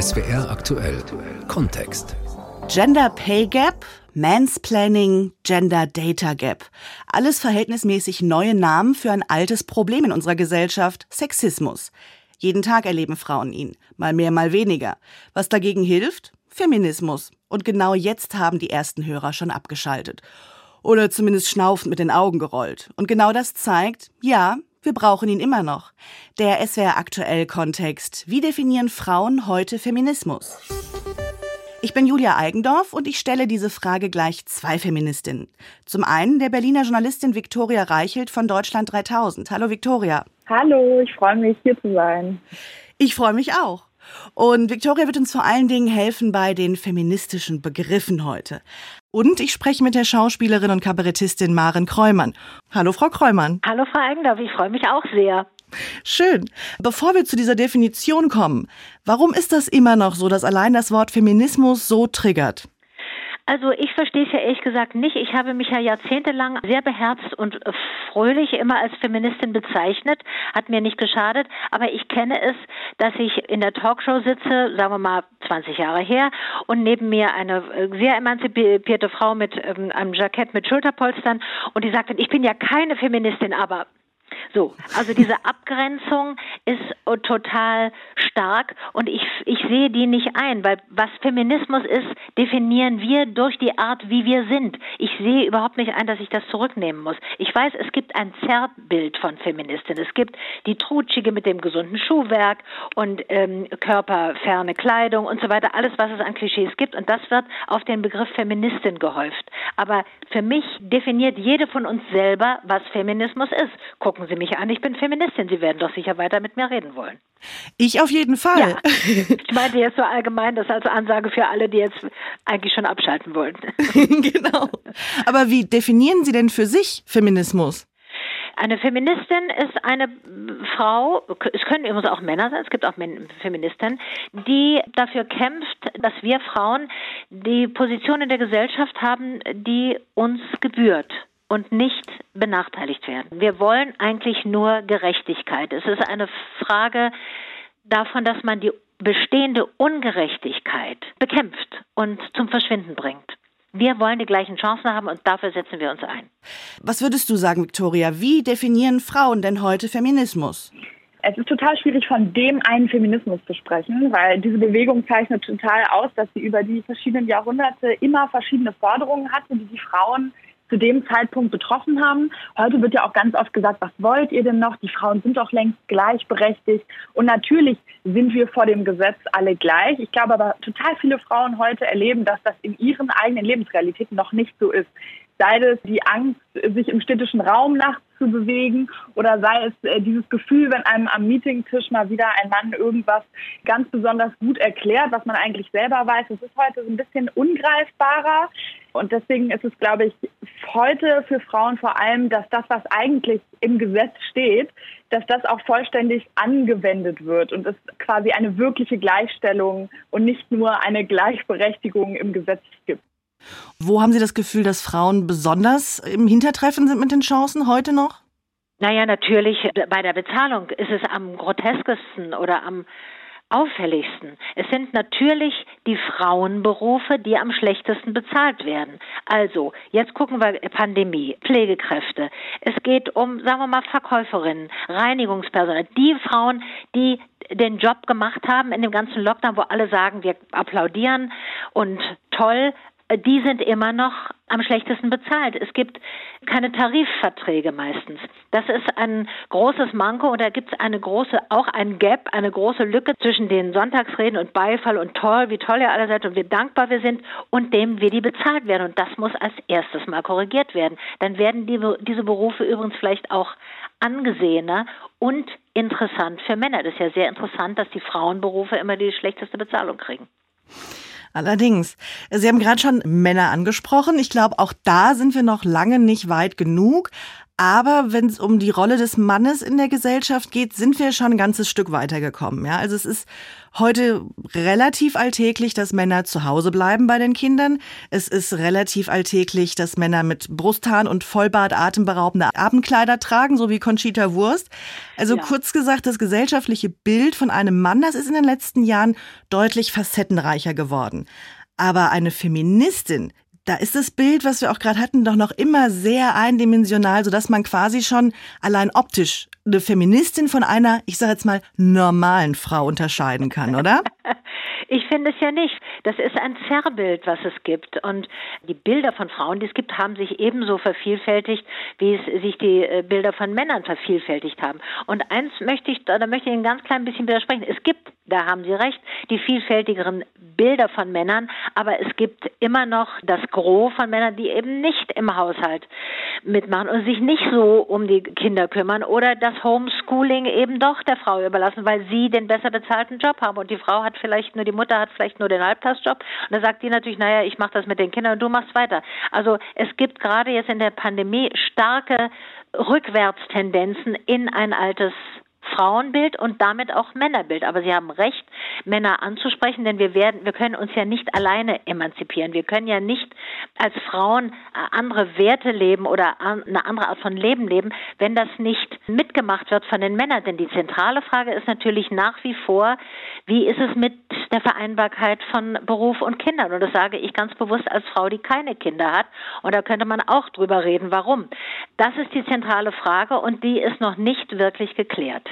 SWR aktuell Kontext. Gender Pay Gap, Mansplaining, Gender Data Gap. Alles verhältnismäßig neue Namen für ein altes Problem in unserer Gesellschaft, Sexismus. Jeden Tag erleben Frauen ihn, mal mehr, mal weniger. Was dagegen hilft? Feminismus. Und genau jetzt haben die ersten Hörer schon abgeschaltet. Oder zumindest schnaufend mit den Augen gerollt. Und genau das zeigt, ja, wir brauchen ihn immer noch. Der SWR aktuell Kontext. Wie definieren Frauen heute Feminismus? Ich bin Julia Eigendorf und ich stelle diese Frage gleich zwei Feministinnen. Zum einen der Berliner Journalistin Viktoria Reichelt von Deutschland 3000. Hallo Viktoria. Hallo, ich freue mich hier zu sein. Ich freue mich auch. Und Viktoria wird uns vor allen Dingen helfen bei den feministischen Begriffen heute. Und ich spreche mit der Schauspielerin und Kabarettistin Maren Kräumann. Hallo, Frau Kräumann. Hallo, Frau Eigendorf. Ich freue mich auch sehr. Schön. Bevor wir zu dieser Definition kommen, warum ist das immer noch so, dass allein das Wort Feminismus so triggert? Also ich verstehe es ja ehrlich gesagt nicht. Ich habe mich ja jahrzehntelang sehr beherzt und fröhlich immer als Feministin bezeichnet, hat mir nicht geschadet, aber ich kenne es, dass ich in der Talkshow sitze, sagen wir mal 20 Jahre her, und neben mir eine äh, sehr emanzipierte Frau mit ähm, einem Jackett mit Schulterpolstern. Und die sagt dann, ich bin ja keine Feministin, aber so, also diese Abgrenzung ist total stark und ich, ich sehe die nicht ein, weil was Feminismus ist, definieren wir durch die Art, wie wir sind. Ich sehe überhaupt nicht ein, dass ich das zurücknehmen muss. Ich weiß, es gibt ein Zerrbild von Feministin. Es gibt die Trutschige mit dem gesunden Schuhwerk und ähm, körperferne Kleidung und so weiter, alles, was es an Klischees gibt und das wird auf den Begriff Feministin gehäuft. Aber für mich definiert jede von uns selber, was Feminismus ist. Gucken Sie mich an, ich bin Feministin. Sie werden doch sicher weiter mit mir reden wollen. Ich auf jeden Fall. Ja. Ich meinte jetzt so allgemein, das als Ansage für alle, die jetzt eigentlich schon abschalten wollen. genau. Aber wie definieren Sie denn für sich Feminismus? Eine Feministin ist eine Frau, es können übrigens auch Männer sein, es gibt auch Feministinnen, die dafür kämpft, dass wir Frauen die Position in der Gesellschaft haben, die uns gebührt und nicht benachteiligt werden. Wir wollen eigentlich nur Gerechtigkeit. Es ist eine Frage davon, dass man die bestehende Ungerechtigkeit bekämpft und zum Verschwinden bringt. Wir wollen die gleichen Chancen haben und dafür setzen wir uns ein. Was würdest du sagen, Victoria? Wie definieren Frauen denn heute Feminismus? Es ist total schwierig, von dem einen Feminismus zu sprechen, weil diese Bewegung zeichnet total aus, dass sie über die verschiedenen Jahrhunderte immer verschiedene Forderungen hatte, die die Frauen zu dem Zeitpunkt betroffen haben. Heute wird ja auch ganz oft gesagt, was wollt ihr denn noch? Die Frauen sind doch längst gleichberechtigt. Und natürlich sind wir vor dem Gesetz alle gleich. Ich glaube aber, total viele Frauen heute erleben, dass das in ihren eigenen Lebensrealitäten noch nicht so ist. Sei es die Angst, sich im städtischen Raum nachts zu bewegen oder sei es äh, dieses Gefühl, wenn einem am Meetingtisch mal wieder ein Mann irgendwas ganz besonders gut erklärt, was man eigentlich selber weiß. Es ist heute so ein bisschen ungreifbarer und deswegen ist es, glaube ich, heute für Frauen vor allem, dass das, was eigentlich im Gesetz steht, dass das auch vollständig angewendet wird und es quasi eine wirkliche Gleichstellung und nicht nur eine Gleichberechtigung im Gesetz gibt. Wo haben Sie das Gefühl, dass Frauen besonders im Hintertreffen sind mit den Chancen heute noch? Naja, natürlich bei der Bezahlung ist es am groteskesten oder am auffälligsten. Es sind natürlich die Frauenberufe, die am schlechtesten bezahlt werden. Also, jetzt gucken wir Pandemie, Pflegekräfte. Es geht um, sagen wir mal, Verkäuferinnen, Reinigungspersonal, die Frauen, die den Job gemacht haben in dem ganzen Lockdown, wo alle sagen, wir applaudieren und toll, die sind immer noch am schlechtesten bezahlt. Es gibt keine Tarifverträge meistens. Das ist ein großes Manko und da gibt es eine große, auch ein Gap, eine große Lücke zwischen den Sonntagsreden und Beifall und toll, wie toll ihr alle seid und wie dankbar wir sind und dem, wie die bezahlt werden. Und das muss als erstes mal korrigiert werden. Dann werden die, diese Berufe übrigens vielleicht auch angesehener und interessant für Männer. Das ist ja sehr interessant, dass die Frauenberufe immer die schlechteste Bezahlung kriegen. Allerdings. Sie haben gerade schon Männer angesprochen. Ich glaube, auch da sind wir noch lange nicht weit genug. Aber wenn es um die Rolle des Mannes in der Gesellschaft geht, sind wir schon ein ganzes Stück weitergekommen. Ja, also es ist heute relativ alltäglich, dass Männer zu Hause bleiben bei den Kindern. Es ist relativ alltäglich, dass Männer mit Brusthaaren und Vollbart atemberaubende Abendkleider tragen, so wie Conchita Wurst. Also ja. kurz gesagt, das gesellschaftliche Bild von einem Mann, das ist in den letzten Jahren deutlich facettenreicher geworden. Aber eine Feministin, da ist das Bild, was wir auch gerade hatten, doch noch immer sehr eindimensional, sodass man quasi schon allein optisch eine Feministin von einer, ich sage jetzt mal, normalen Frau unterscheiden kann, oder? Ich finde es ja nicht. Das ist ein Zerrbild, was es gibt. Und die Bilder von Frauen, die es gibt, haben sich ebenso vervielfältigt, wie es sich die äh, Bilder von Männern vervielfältigt haben. Und eins möchte ich, da möchte ich ein ganz klein bisschen widersprechen. Es gibt, da haben Sie recht, die vielfältigeren Bilder von Männern, aber es gibt immer noch das Gros von Männern, die eben nicht im Haushalt mitmachen und sich nicht so um die Kinder kümmern oder das Homeschooling eben doch der Frau überlassen, weil sie den besser bezahlten Job haben und die Frau hat vielleicht nur die Mutter hat vielleicht nur den Halbtagsjob und dann sagt die natürlich, naja, ich mache das mit den Kindern und du machst weiter. Also es gibt gerade jetzt in der Pandemie starke Rückwärtstendenzen in ein altes Frauenbild und damit auch Männerbild. Aber Sie haben recht, Männer anzusprechen, denn wir werden, wir können uns ja nicht alleine emanzipieren. Wir können ja nicht als Frauen äh, andere Werte leben oder eine andere Art von Leben leben, wenn das nicht mitgemacht wird von den Männern. Denn die zentrale Frage ist natürlich nach wie vor, wie ist es mit der Vereinbarkeit von Beruf und Kindern? Und das sage ich ganz bewusst als Frau, die keine Kinder hat. Und da könnte man auch drüber reden, warum. Das ist die zentrale Frage und die ist noch nicht wirklich geklärt.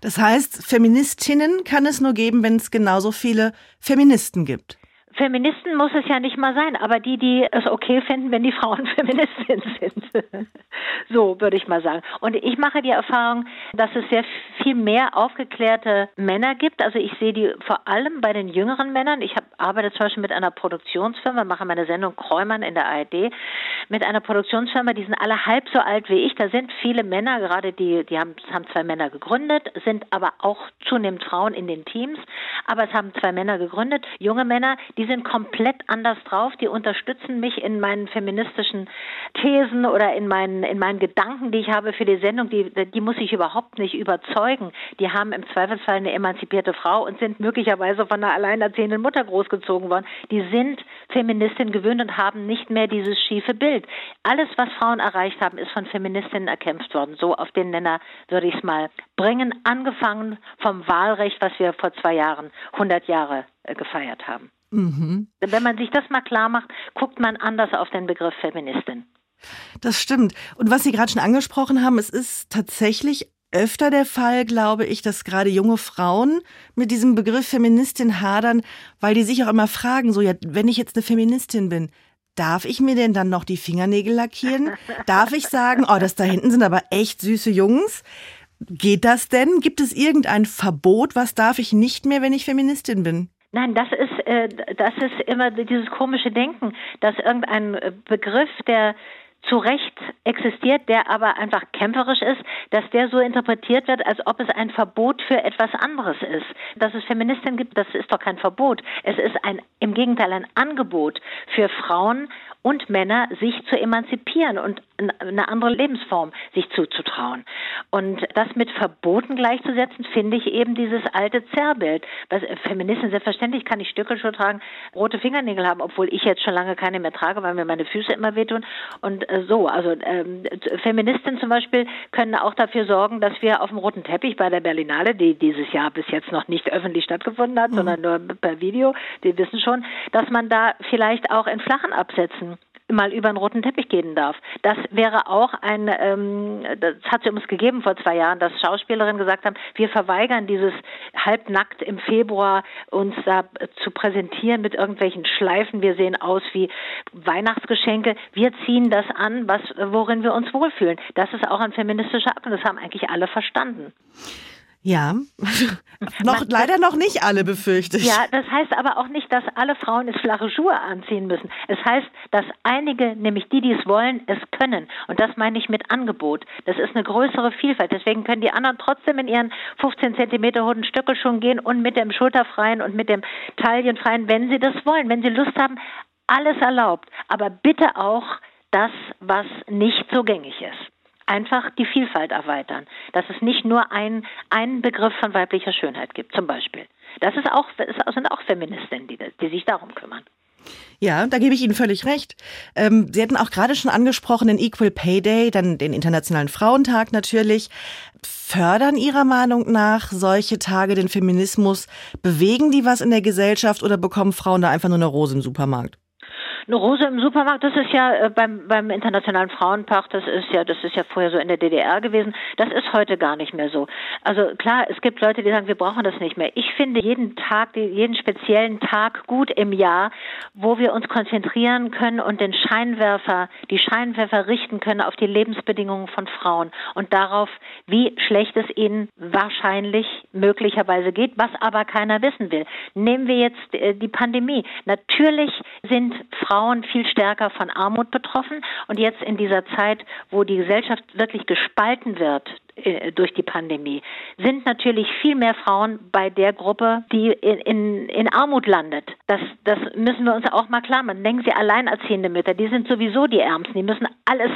Das heißt, Feministinnen kann es nur geben, wenn es genauso viele Feministen gibt. Feministen muss es ja nicht mal sein, aber die, die es okay finden, wenn die Frauen Feministinnen sind. so würde ich mal sagen. Und ich mache die Erfahrung, dass es sehr viel mehr aufgeklärte Männer gibt. Also ich sehe die vor allem bei den jüngeren Männern. Ich hab, arbeite zum Beispiel mit einer Produktionsfirma, mache meine Sendung Kräumann in der ARD, mit einer Produktionsfirma, die sind alle halb so alt wie ich. Da sind viele Männer, gerade die, die haben, haben zwei Männer gegründet, sind aber auch zunehmend Frauen in den Teams. Aber es haben zwei Männer gegründet, junge Männer, die sind komplett anders drauf, die unterstützen mich in meinen feministischen Thesen oder in meinen, in meinen Gedanken, die ich habe für die Sendung, die, die muss ich überhaupt nicht überzeugen. Die haben im Zweifelsfall eine emanzipierte Frau und sind möglicherweise von einer alleinerziehenden Mutter großgezogen worden. Die sind Feministinnen gewöhnt und haben nicht mehr dieses schiefe Bild. Alles, was Frauen erreicht haben, ist von Feministinnen erkämpft worden. So auf den Nenner würde ich es mal bringen, angefangen vom Wahlrecht, was wir vor zwei Jahren, 100 Jahre äh, gefeiert haben. Mhm. Wenn man sich das mal klar macht, guckt man anders auf den Begriff Feministin. Das stimmt. Und was Sie gerade schon angesprochen haben, es ist tatsächlich öfter der Fall, glaube ich, dass gerade junge Frauen mit diesem Begriff Feministin hadern, weil die sich auch immer fragen, so ja, wenn ich jetzt eine Feministin bin, darf ich mir denn dann noch die Fingernägel lackieren? Darf ich sagen, oh, das da hinten sind aber echt süße Jungs? Geht das denn? Gibt es irgendein Verbot? Was darf ich nicht mehr, wenn ich Feministin bin? Nein, das ist, äh, das ist immer dieses komische Denken, dass irgendein Begriff, der zu Recht existiert, der aber einfach kämpferisch ist, dass der so interpretiert wird, als ob es ein Verbot für etwas anderes ist. Dass es Feministinnen gibt, das ist doch kein Verbot. Es ist ein, im Gegenteil ein Angebot für Frauen, und Männer, sich zu emanzipieren und eine andere Lebensform sich zuzutrauen. Und das mit Verboten gleichzusetzen, finde ich eben dieses alte Zerrbild. Was, Feministen, selbstverständlich kann ich Stöckelschuhe tragen, rote Fingernägel haben, obwohl ich jetzt schon lange keine mehr trage, weil mir meine Füße immer wehtun. Und äh, so, also ähm, Feministinnen zum Beispiel können auch dafür sorgen, dass wir auf dem roten Teppich bei der Berlinale, die dieses Jahr bis jetzt noch nicht öffentlich stattgefunden hat, mhm. sondern nur per Video, die wissen schon, dass man da vielleicht auch in flachen Absätzen mal über einen roten Teppich gehen darf. Das wäre auch ein, ähm, das hat es uns gegeben vor zwei Jahren, dass Schauspielerinnen gesagt haben, wir verweigern dieses halbnackt im Februar uns da zu präsentieren mit irgendwelchen Schleifen. Wir sehen aus wie Weihnachtsgeschenke. Wir ziehen das an, was, worin wir uns wohlfühlen. Das ist auch ein feministischer Akt und das haben eigentlich alle verstanden. Ja, noch, Man, leider noch nicht alle, befürchte ich. Ja, das heißt aber auch nicht, dass alle Frauen es flache Schuhe anziehen müssen. Es heißt, dass einige, nämlich die, die es wollen, es können. Und das meine ich mit Angebot. Das ist eine größere Vielfalt. Deswegen können die anderen trotzdem in ihren 15 Zentimeter hohen Stöckelschuhen gehen und mit dem Schulterfreien und mit dem Taillenfreien, wenn sie das wollen. Wenn sie Lust haben, alles erlaubt. Aber bitte auch das, was nicht so gängig ist. Einfach die Vielfalt erweitern. Dass es nicht nur ein, einen Begriff von weiblicher Schönheit gibt, zum Beispiel. Das ist auch, sind auch Feministinnen, die, die sich darum kümmern. Ja, da gebe ich Ihnen völlig recht. Ähm, Sie hatten auch gerade schon angesprochen den Equal Pay Day, dann den Internationalen Frauentag natürlich. Fördern Ihrer Meinung nach solche Tage den Feminismus? Bewegen die was in der Gesellschaft oder bekommen Frauen da einfach nur eine Rose im Supermarkt? Eine Rose im Supermarkt, das ist ja äh, beim, beim Internationalen Frauentag, das ist ja, das ist ja vorher so in der DDR gewesen. Das ist heute gar nicht mehr so. Also klar, es gibt Leute, die sagen, wir brauchen das nicht mehr. Ich finde jeden Tag, jeden speziellen Tag gut im Jahr, wo wir uns konzentrieren können und den Scheinwerfer, die Scheinwerfer richten können auf die Lebensbedingungen von Frauen und darauf, wie schlecht es ihnen wahrscheinlich möglicherweise geht, was aber keiner wissen will. Nehmen wir jetzt äh, die Pandemie. Natürlich sind Frauen Frauen viel stärker von Armut betroffen. Und jetzt in dieser Zeit, wo die Gesellschaft wirklich gespalten wird äh, durch die Pandemie, sind natürlich viel mehr Frauen bei der Gruppe, die in, in, in Armut landet. Das, das müssen wir uns auch mal klar machen. Denken Sie, alleinerziehende Mütter, die sind sowieso die Ärmsten. Die müssen alles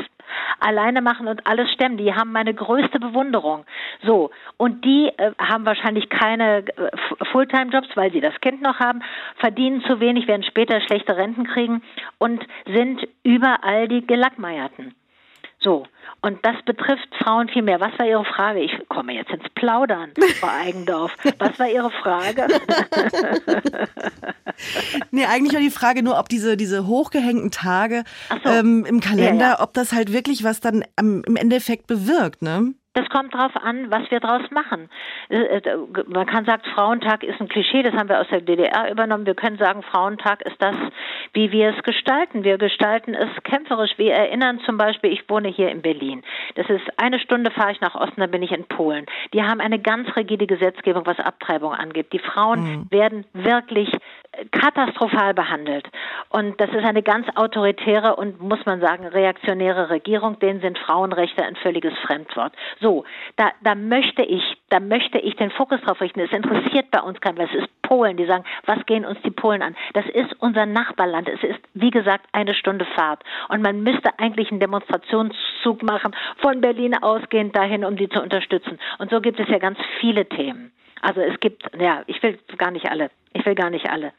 alleine machen und alles stemmen. Die haben meine größte Bewunderung. So. Und die äh, haben wahrscheinlich keine äh, Fulltime-Jobs, weil sie das Kind noch haben, verdienen zu wenig, werden später schlechte Renten kriegen und sind überall die Gelackmeierten. So. Und das betrifft Frauen viel mehr. Was war Ihre Frage? Ich komme jetzt ins Plaudern, Frau Eigendorf. Was war Ihre Frage? nee, eigentlich war die Frage nur, ob diese, diese hochgehängten Tage so. ähm, im Kalender, ja, ja. ob das halt wirklich was dann am, im Endeffekt bewirkt, ne? Das kommt darauf an, was wir daraus machen. Äh, äh, man kann sagen, Frauentag ist ein Klischee, das haben wir aus der DDR übernommen. Wir können sagen, Frauentag ist das, wie wir es gestalten. Wir gestalten es kämpferisch. Wir erinnern zum Beispiel, ich wohne hier in Berlin. Das ist eine Stunde fahre ich nach Osten, dann bin ich in Polen. Die haben eine ganz rigide Gesetzgebung, was Abtreibung angeht. Die Frauen mhm. werden wirklich katastrophal behandelt. Und das ist eine ganz autoritäre und, muss man sagen, reaktionäre Regierung. Denen sind Frauenrechte ein völliges Fremdwort. So, da, da möchte ich, da möchte ich den Fokus drauf richten. Es interessiert bei uns keinen, weil es ist Polen, die sagen, was gehen uns die Polen an? Das ist unser Nachbarland. Es ist, wie gesagt, eine Stunde Fahrt. Und man müsste eigentlich einen Demonstrationszug machen, von Berlin ausgehend dahin, um die zu unterstützen. Und so gibt es ja ganz viele Themen. Also es gibt, ja, ich will gar nicht alle. Ich will gar nicht alle.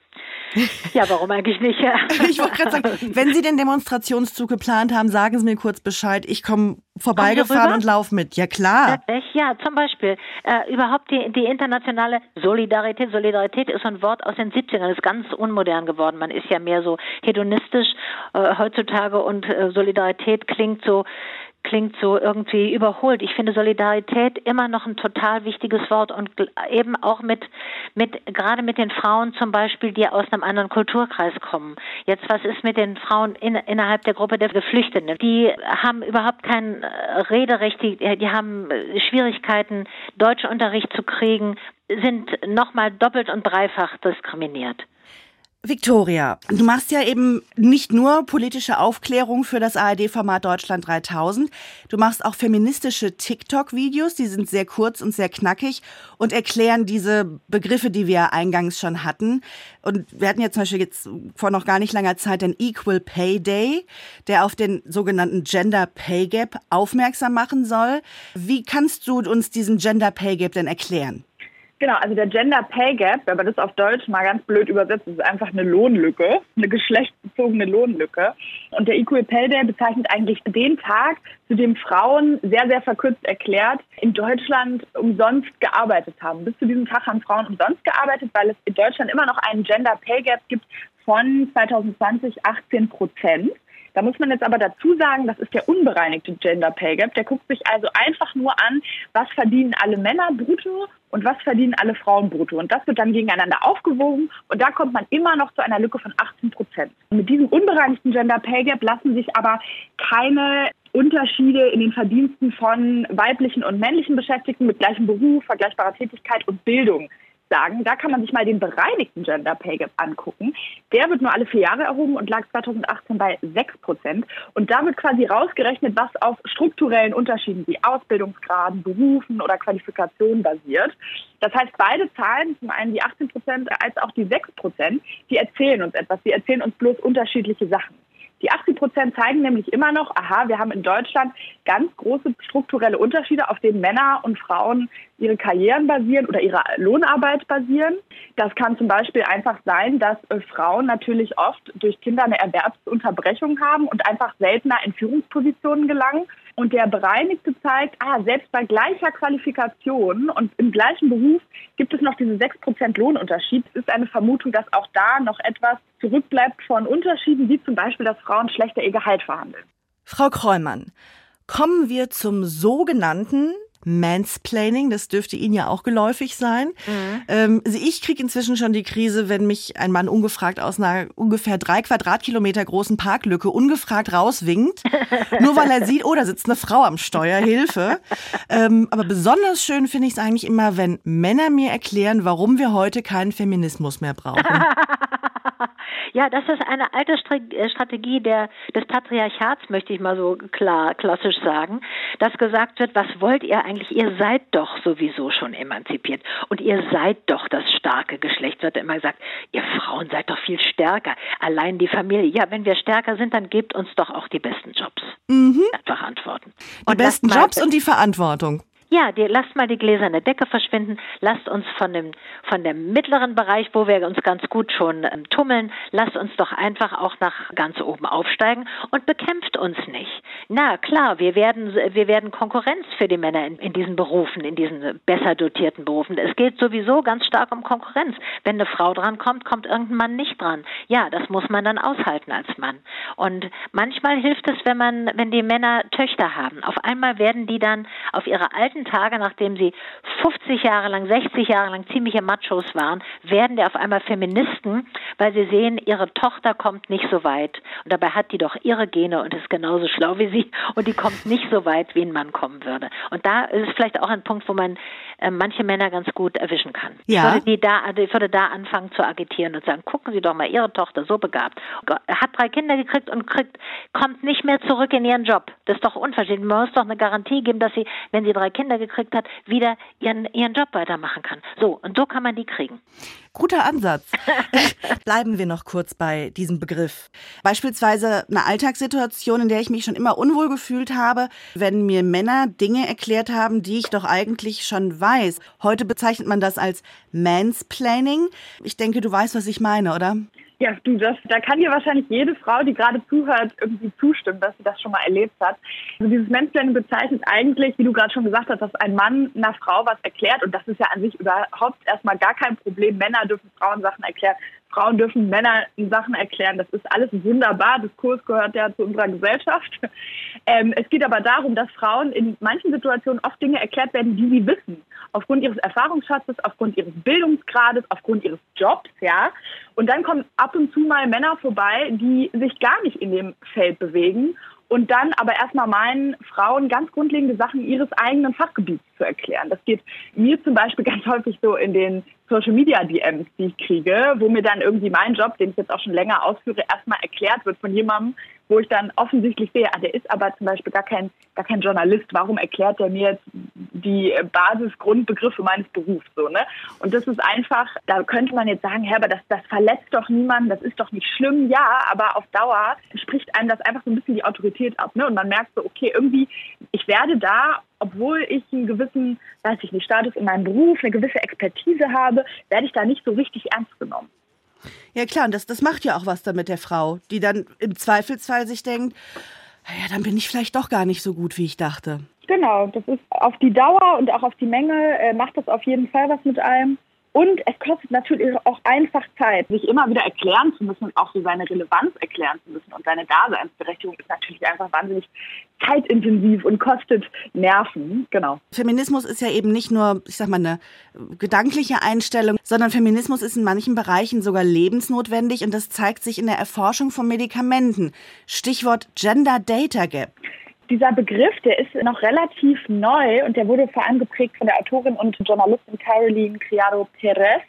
Ja, warum eigentlich nicht? ich wollte gerade sagen, wenn Sie den Demonstrationszug geplant haben, sagen Sie mir kurz Bescheid. Ich komme vorbeigefahren und laufe mit. Ja, klar. Ja, zum Beispiel. Äh, überhaupt die, die internationale Solidarität. Solidarität ist ein Wort aus den 70ern. Das ist ganz unmodern geworden. Man ist ja mehr so hedonistisch äh, heutzutage und äh, Solidarität klingt so klingt so irgendwie überholt. Ich finde Solidarität immer noch ein total wichtiges Wort und eben auch mit, mit, gerade mit den Frauen zum Beispiel, die aus einem anderen Kulturkreis kommen. Jetzt, was ist mit den Frauen in, innerhalb der Gruppe der Geflüchteten? Die haben überhaupt kein äh, Rederecht, die, die haben äh, Schwierigkeiten, Deutschunterricht zu kriegen, sind nochmal doppelt und dreifach diskriminiert. Victoria, du machst ja eben nicht nur politische Aufklärung für das ARD-Format Deutschland 3000, du machst auch feministische TikTok-Videos, die sind sehr kurz und sehr knackig und erklären diese Begriffe, die wir eingangs schon hatten. Und wir hatten ja zum Beispiel jetzt vor noch gar nicht langer Zeit den Equal Pay Day, der auf den sogenannten Gender Pay Gap aufmerksam machen soll. Wie kannst du uns diesen Gender Pay Gap denn erklären? Genau, also der Gender Pay Gap, wenn man das auf Deutsch mal ganz blöd übersetzt, ist einfach eine Lohnlücke, eine geschlechtsbezogene Lohnlücke. Und der Equal Pay Day bezeichnet eigentlich den Tag, zu dem Frauen sehr, sehr verkürzt erklärt in Deutschland umsonst gearbeitet haben. Bis zu diesem Tag haben Frauen umsonst gearbeitet, weil es in Deutschland immer noch einen Gender Pay Gap gibt von 2020 18 Prozent. Da muss man jetzt aber dazu sagen, das ist der unbereinigte Gender Pay Gap. Der guckt sich also einfach nur an, was verdienen alle Männer brutto und was verdienen alle Frauen brutto. Und das wird dann gegeneinander aufgewogen und da kommt man immer noch zu einer Lücke von 18 Prozent. Mit diesem unbereinigten Gender Pay Gap lassen sich aber keine Unterschiede in den Verdiensten von weiblichen und männlichen Beschäftigten mit gleichem Beruf, vergleichbarer Tätigkeit und Bildung sagen, da kann man sich mal den bereinigten Gender Pay Gap angucken. Der wird nur alle vier Jahre erhoben und lag 2018 bei 6 Prozent. Und da wird quasi rausgerechnet, was auf strukturellen Unterschieden wie Ausbildungsgraden, Berufen oder Qualifikationen basiert. Das heißt, beide Zahlen, zum einen die 18 Prozent als auch die 6 Prozent, die erzählen uns etwas. Die erzählen uns bloß unterschiedliche Sachen. Die 80 Prozent zeigen nämlich immer noch, aha, wir haben in Deutschland ganz große strukturelle Unterschiede, auf denen Männer und Frauen ihre Karrieren basieren oder ihre Lohnarbeit basieren. Das kann zum Beispiel einfach sein, dass äh, Frauen natürlich oft durch Kinder eine Erwerbsunterbrechung haben und einfach seltener in Führungspositionen gelangen. Und der Bereinigte zeigt, ah, selbst bei gleicher Qualifikation und im gleichen Beruf gibt es noch diese 6% Lohnunterschied. Ist eine Vermutung, dass auch da noch etwas zurückbleibt von Unterschieden, wie zum Beispiel, dass Frauen schlechter ihr Gehalt verhandeln. Frau Kreumann, kommen wir zum sogenannten Mansplaining, das dürfte Ihnen ja auch geläufig sein. Mhm. Ähm, also ich kriege inzwischen schon die Krise, wenn mich ein Mann ungefragt aus einer ungefähr drei Quadratkilometer großen Parklücke ungefragt rauswinkt, nur weil er sieht, oh, da sitzt eine Frau am Steuer, Hilfe. Ähm, aber besonders schön finde ich es eigentlich immer, wenn Männer mir erklären, warum wir heute keinen Feminismus mehr brauchen. Ja, das ist eine alte äh, Strategie der, des Patriarchats, möchte ich mal so klar, klassisch sagen, dass gesagt wird, was wollt ihr eigentlich? Ihr seid doch sowieso schon emanzipiert und ihr seid doch das starke Geschlecht, wird immer gesagt. Ihr Frauen seid doch viel stärker. Allein die Familie. Ja, wenn wir stärker sind, dann gebt uns doch auch die besten Jobs. Mhm. Einfach antworten. Die besten Jobs und die Verantwortung. Ja, die, lasst mal die gläserne Decke verschwinden, lasst uns von dem, von dem mittleren Bereich, wo wir uns ganz gut schon ähm, tummeln, lasst uns doch einfach auch nach ganz oben aufsteigen und bekämpft uns nicht. Na klar, wir werden, wir werden Konkurrenz für die Männer in, in diesen Berufen, in diesen besser dotierten Berufen. Es geht sowieso ganz stark um Konkurrenz. Wenn eine Frau dran kommt, kommt irgendein Mann nicht dran. Ja, das muss man dann aushalten als Mann. Und manchmal hilft es, wenn man, wenn die Männer Töchter haben. Auf einmal werden die dann auf ihre alten Tage, nachdem sie 50 Jahre lang, 60 Jahre lang ziemliche Machos waren, werden die auf einmal Feministen, weil sie sehen, ihre Tochter kommt nicht so weit. Und dabei hat die doch ihre Gene und ist genauso schlau wie sie und die kommt nicht so weit, wie ein Mann kommen würde. Und da ist es vielleicht auch ein Punkt, wo man äh, manche Männer ganz gut erwischen kann. Ja. Ich, würde die da, also ich würde da anfangen zu agitieren und sagen, gucken Sie doch mal, Ihre Tochter so begabt, hat drei Kinder gekriegt und kriegt, kommt nicht mehr zurück in ihren Job. Das ist doch unverschämt. Man muss doch eine Garantie geben, dass sie, wenn sie drei Kinder Kinder gekriegt hat, wieder ihren, ihren Job weitermachen kann. So, und so kann man die kriegen. Guter Ansatz. Bleiben wir noch kurz bei diesem Begriff. Beispielsweise eine Alltagssituation, in der ich mich schon immer unwohl gefühlt habe, wenn mir Männer Dinge erklärt haben, die ich doch eigentlich schon weiß. Heute bezeichnet man das als Mansplaining. Ich denke, du weißt, was ich meine, oder? Ja, du, das, da kann dir wahrscheinlich jede Frau, die gerade zuhört, irgendwie zustimmen, dass sie das schon mal erlebt hat. Also dieses Mansplaining bezeichnet eigentlich, wie du gerade schon gesagt hast, dass ein Mann einer Frau was erklärt und das ist ja an sich überhaupt erstmal gar kein Problem. Männer dürfen Frauen Sachen erklären. Frauen dürfen Männer Sachen erklären. Das ist alles wunderbar. Diskurs gehört ja zu unserer Gesellschaft. Ähm, es geht aber darum, dass Frauen in manchen Situationen oft Dinge erklärt werden, die sie wissen. Aufgrund ihres Erfahrungsschatzes, aufgrund ihres Bildungsgrades, aufgrund ihres Jobs, ja. Und dann kommen ab und zu mal Männer vorbei, die sich gar nicht in dem Feld bewegen und dann aber erstmal meinen, Frauen ganz grundlegende Sachen ihres eigenen Fachgebiets zu erklären. Das geht mir zum Beispiel ganz häufig so in den Social Media DMs, die ich kriege, wo mir dann irgendwie mein Job, den ich jetzt auch schon länger ausführe, erstmal erklärt wird von jemandem, wo ich dann offensichtlich sehe, ah, der ist aber zum Beispiel gar kein, gar kein Journalist. Warum erklärt der mir jetzt die Basisgrundbegriffe meines Berufs so, ne? Und das ist einfach, da könnte man jetzt sagen, Herr, aber das, das verletzt doch niemanden, das ist doch nicht schlimm, ja, aber auf Dauer spricht einem das einfach so ein bisschen die Autorität ab, ne? Und man merkt so, okay, irgendwie, ich werde da obwohl ich einen gewissen, weiß ich nicht, Status in meinem Beruf, eine gewisse Expertise habe, werde ich da nicht so richtig ernst genommen. Ja klar, und das, das macht ja auch was damit der Frau, die dann im Zweifelsfall sich denkt, naja, dann bin ich vielleicht doch gar nicht so gut, wie ich dachte. Genau, das ist auf die Dauer und auch auf die Menge äh, macht das auf jeden Fall was mit einem. Und es kostet natürlich auch einfach Zeit, sich immer wieder erklären zu müssen und auch so seine Relevanz erklären zu müssen. Und seine Daseinsberechtigung ist natürlich einfach wahnsinnig zeitintensiv und kostet Nerven. Genau. Feminismus ist ja eben nicht nur, ich sag mal, eine gedankliche Einstellung, sondern Feminismus ist in manchen Bereichen sogar lebensnotwendig und das zeigt sich in der Erforschung von Medikamenten. Stichwort Gender Data Gap. Dieser Begriff, der ist noch relativ neu und der wurde vor allem geprägt von der Autorin und Journalistin Caroline Criado Perez.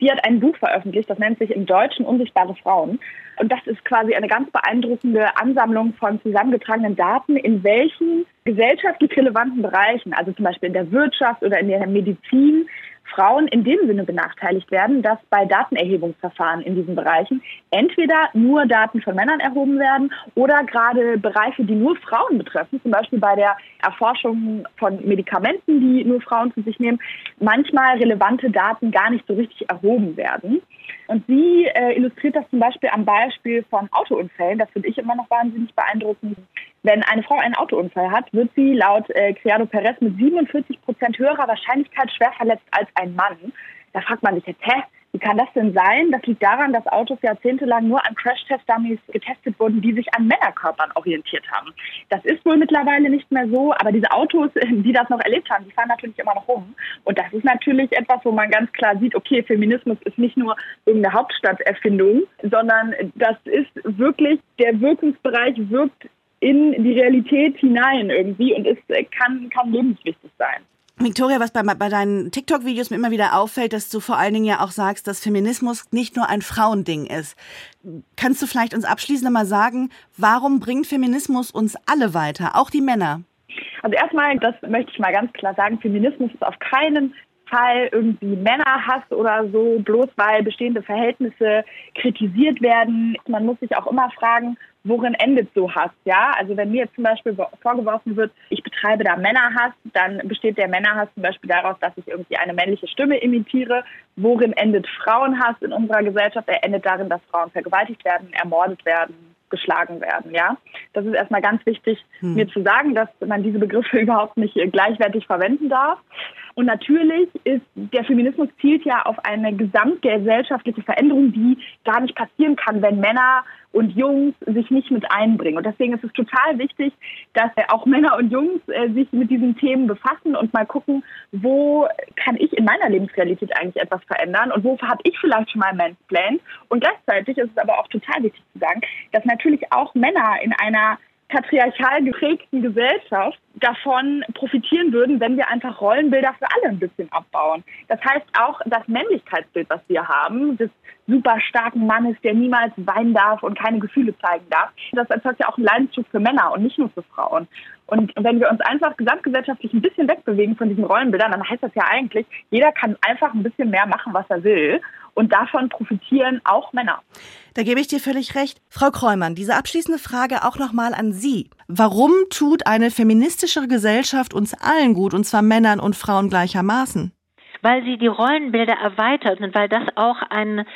Die hat ein Buch veröffentlicht, das nennt sich im Deutschen Unsichtbare Frauen. Und das ist quasi eine ganz beeindruckende Ansammlung von zusammengetragenen Daten, in welchen gesellschaftlich relevanten Bereichen, also zum Beispiel in der Wirtschaft oder in der Medizin, Frauen in dem Sinne benachteiligt werden, dass bei Datenerhebungsverfahren in diesen Bereichen entweder nur Daten von Männern erhoben werden oder gerade Bereiche, die nur Frauen betreffen, zum Beispiel bei der Erforschung von Medikamenten, die nur Frauen zu sich nehmen, manchmal relevante Daten gar nicht so richtig erhoben werden. Und sie äh, illustriert das zum Beispiel am Beispiel von Autounfällen. Das finde ich immer noch wahnsinnig beeindruckend. Wenn eine Frau einen Autounfall hat, wird sie laut äh, Criado Perez mit 47 Prozent höherer Wahrscheinlichkeit schwer verletzt als ein Mann. Da fragt man sich jetzt, hä, wie kann das denn sein? Das liegt daran, dass Autos jahrzehntelang nur an Crash-Test-Dummies getestet wurden, die sich an Männerkörpern orientiert haben. Das ist wohl mittlerweile nicht mehr so, aber diese Autos, die das noch erlebt haben, die fahren natürlich immer noch rum. Und das ist natürlich etwas, wo man ganz klar sieht, okay, Feminismus ist nicht nur irgendeine Hauptstadterfindung, sondern das ist wirklich, der Wirkungsbereich wirkt in die Realität hinein irgendwie und es kann, kann lebenswichtig sein. Victoria, was bei, bei deinen TikTok-Videos mir immer wieder auffällt, dass du vor allen Dingen ja auch sagst, dass Feminismus nicht nur ein Frauending ist. Kannst du vielleicht uns abschließend mal sagen, warum bringt Feminismus uns alle weiter, auch die Männer? Also erstmal, das möchte ich mal ganz klar sagen, Feminismus ist auf keinen Fall irgendwie Männerhass oder so, bloß weil bestehende Verhältnisse kritisiert werden. Man muss sich auch immer fragen, worin endet so Hass, ja? Also wenn mir jetzt zum Beispiel vorgeworfen wird, ich betreibe da Männerhass, dann besteht der Männerhass zum Beispiel daraus, dass ich irgendwie eine männliche Stimme imitiere. Worin endet Frauenhass in unserer Gesellschaft? Er endet darin, dass Frauen vergewaltigt werden, ermordet werden, geschlagen werden, ja? Das ist erstmal ganz wichtig, hm. mir zu sagen, dass man diese Begriffe überhaupt nicht gleichwertig verwenden darf. Und natürlich ist der Feminismus zielt ja auf eine gesamtgesellschaftliche Veränderung, die gar nicht passieren kann, wenn Männer und Jungs sich nicht mit einbringen. Und deswegen ist es total wichtig, dass auch Männer und Jungs äh, sich mit diesen Themen befassen und mal gucken, wo kann ich in meiner Lebensrealität eigentlich etwas verändern und wo habe ich vielleicht schon mal Mansplan. Und gleichzeitig ist es aber auch total wichtig zu sagen, dass natürlich auch Männer in einer patriarchal geprägten Gesellschaft davon profitieren würden, wenn wir einfach Rollenbilder für alle ein bisschen abbauen. Das heißt auch das Männlichkeitsbild, was wir haben, des super starken Mannes, der niemals weinen darf und keine Gefühle zeigen darf, das erzeugt ja auch einen Leidensdruck für Männer und nicht nur für Frauen. Und wenn wir uns einfach gesamtgesellschaftlich ein bisschen wegbewegen von diesen Rollenbildern, dann heißt das ja eigentlich, jeder kann einfach ein bisschen mehr machen, was er will. Und davon profitieren auch Männer. Da gebe ich dir völlig recht. Frau Kreumann, diese abschließende Frage auch nochmal an Sie. Warum tut eine feministischere Gesellschaft uns allen gut, und zwar Männern und Frauen gleichermaßen? Weil sie die Rollenbilder erweitert und weil das auch ein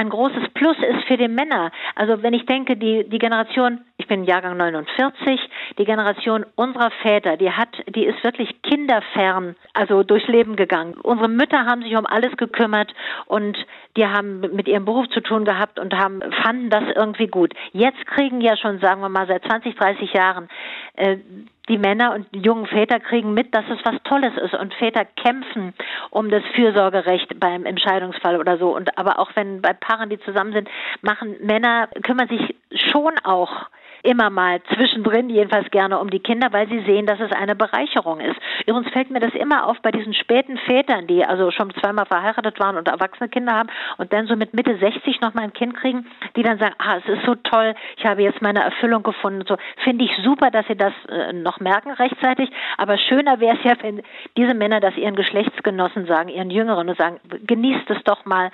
ein großes Plus ist für die Männer. Also wenn ich denke, die, die Generation, ich bin Jahrgang 49, die Generation unserer Väter, die hat, die ist wirklich kinderfern, also durchs Leben gegangen. Unsere Mütter haben sich um alles gekümmert und die haben mit ihrem Beruf zu tun gehabt und haben, fanden das irgendwie gut. Jetzt kriegen ja schon, sagen wir mal, seit 20, 30 Jahren äh, die Männer und die jungen Väter kriegen mit, dass es was Tolles ist und Väter kämpfen um das Fürsorgerecht beim Entscheidungsfall oder so. Und aber auch wenn bei Paaren, die zusammen sind, machen Männer kümmern sich schon auch immer mal zwischendrin jedenfalls gerne um die Kinder, weil sie sehen, dass es eine Bereicherung ist. Übrigens fällt mir das immer auf bei diesen späten Vätern, die also schon zweimal verheiratet waren und erwachsene Kinder haben und dann so mit Mitte 60 noch mal ein Kind kriegen, die dann sagen, ah, es ist so toll, ich habe jetzt meine Erfüllung gefunden. So finde ich super, dass sie das äh, noch merken rechtzeitig. Aber schöner wäre es ja, wenn diese Männer das ihren Geschlechtsgenossen sagen, ihren Jüngeren und sagen, genießt es doch mal,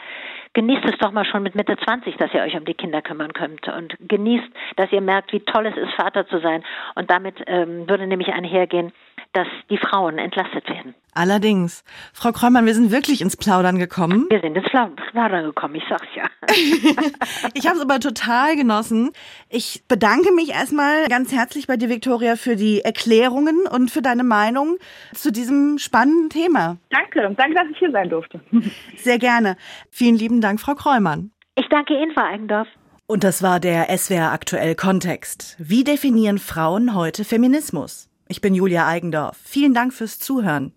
genießt es doch mal schon mit Mitte 20, dass ihr euch um die Kinder kümmern könnt und genießt, dass ihr merkt, wie toll es ist, Vater zu sein. Und damit ähm, würde nämlich einhergehen, dass die Frauen entlastet werden. Allerdings. Frau Kreumann, wir sind wirklich ins Plaudern gekommen. Wir sind ins Plaudern gekommen, ich sag's ja. ich habe es aber total genossen. Ich bedanke mich erstmal ganz herzlich bei dir, Viktoria, für die Erklärungen und für deine Meinung zu diesem spannenden Thema. Danke, danke, dass ich hier sein durfte. Sehr gerne. Vielen lieben Dank, Frau Kreumann. Ich danke Ihnen, Frau Eigendorf. Und das war der SWR aktuell Kontext. Wie definieren Frauen heute Feminismus? Ich bin Julia Eigendorf. Vielen Dank fürs Zuhören.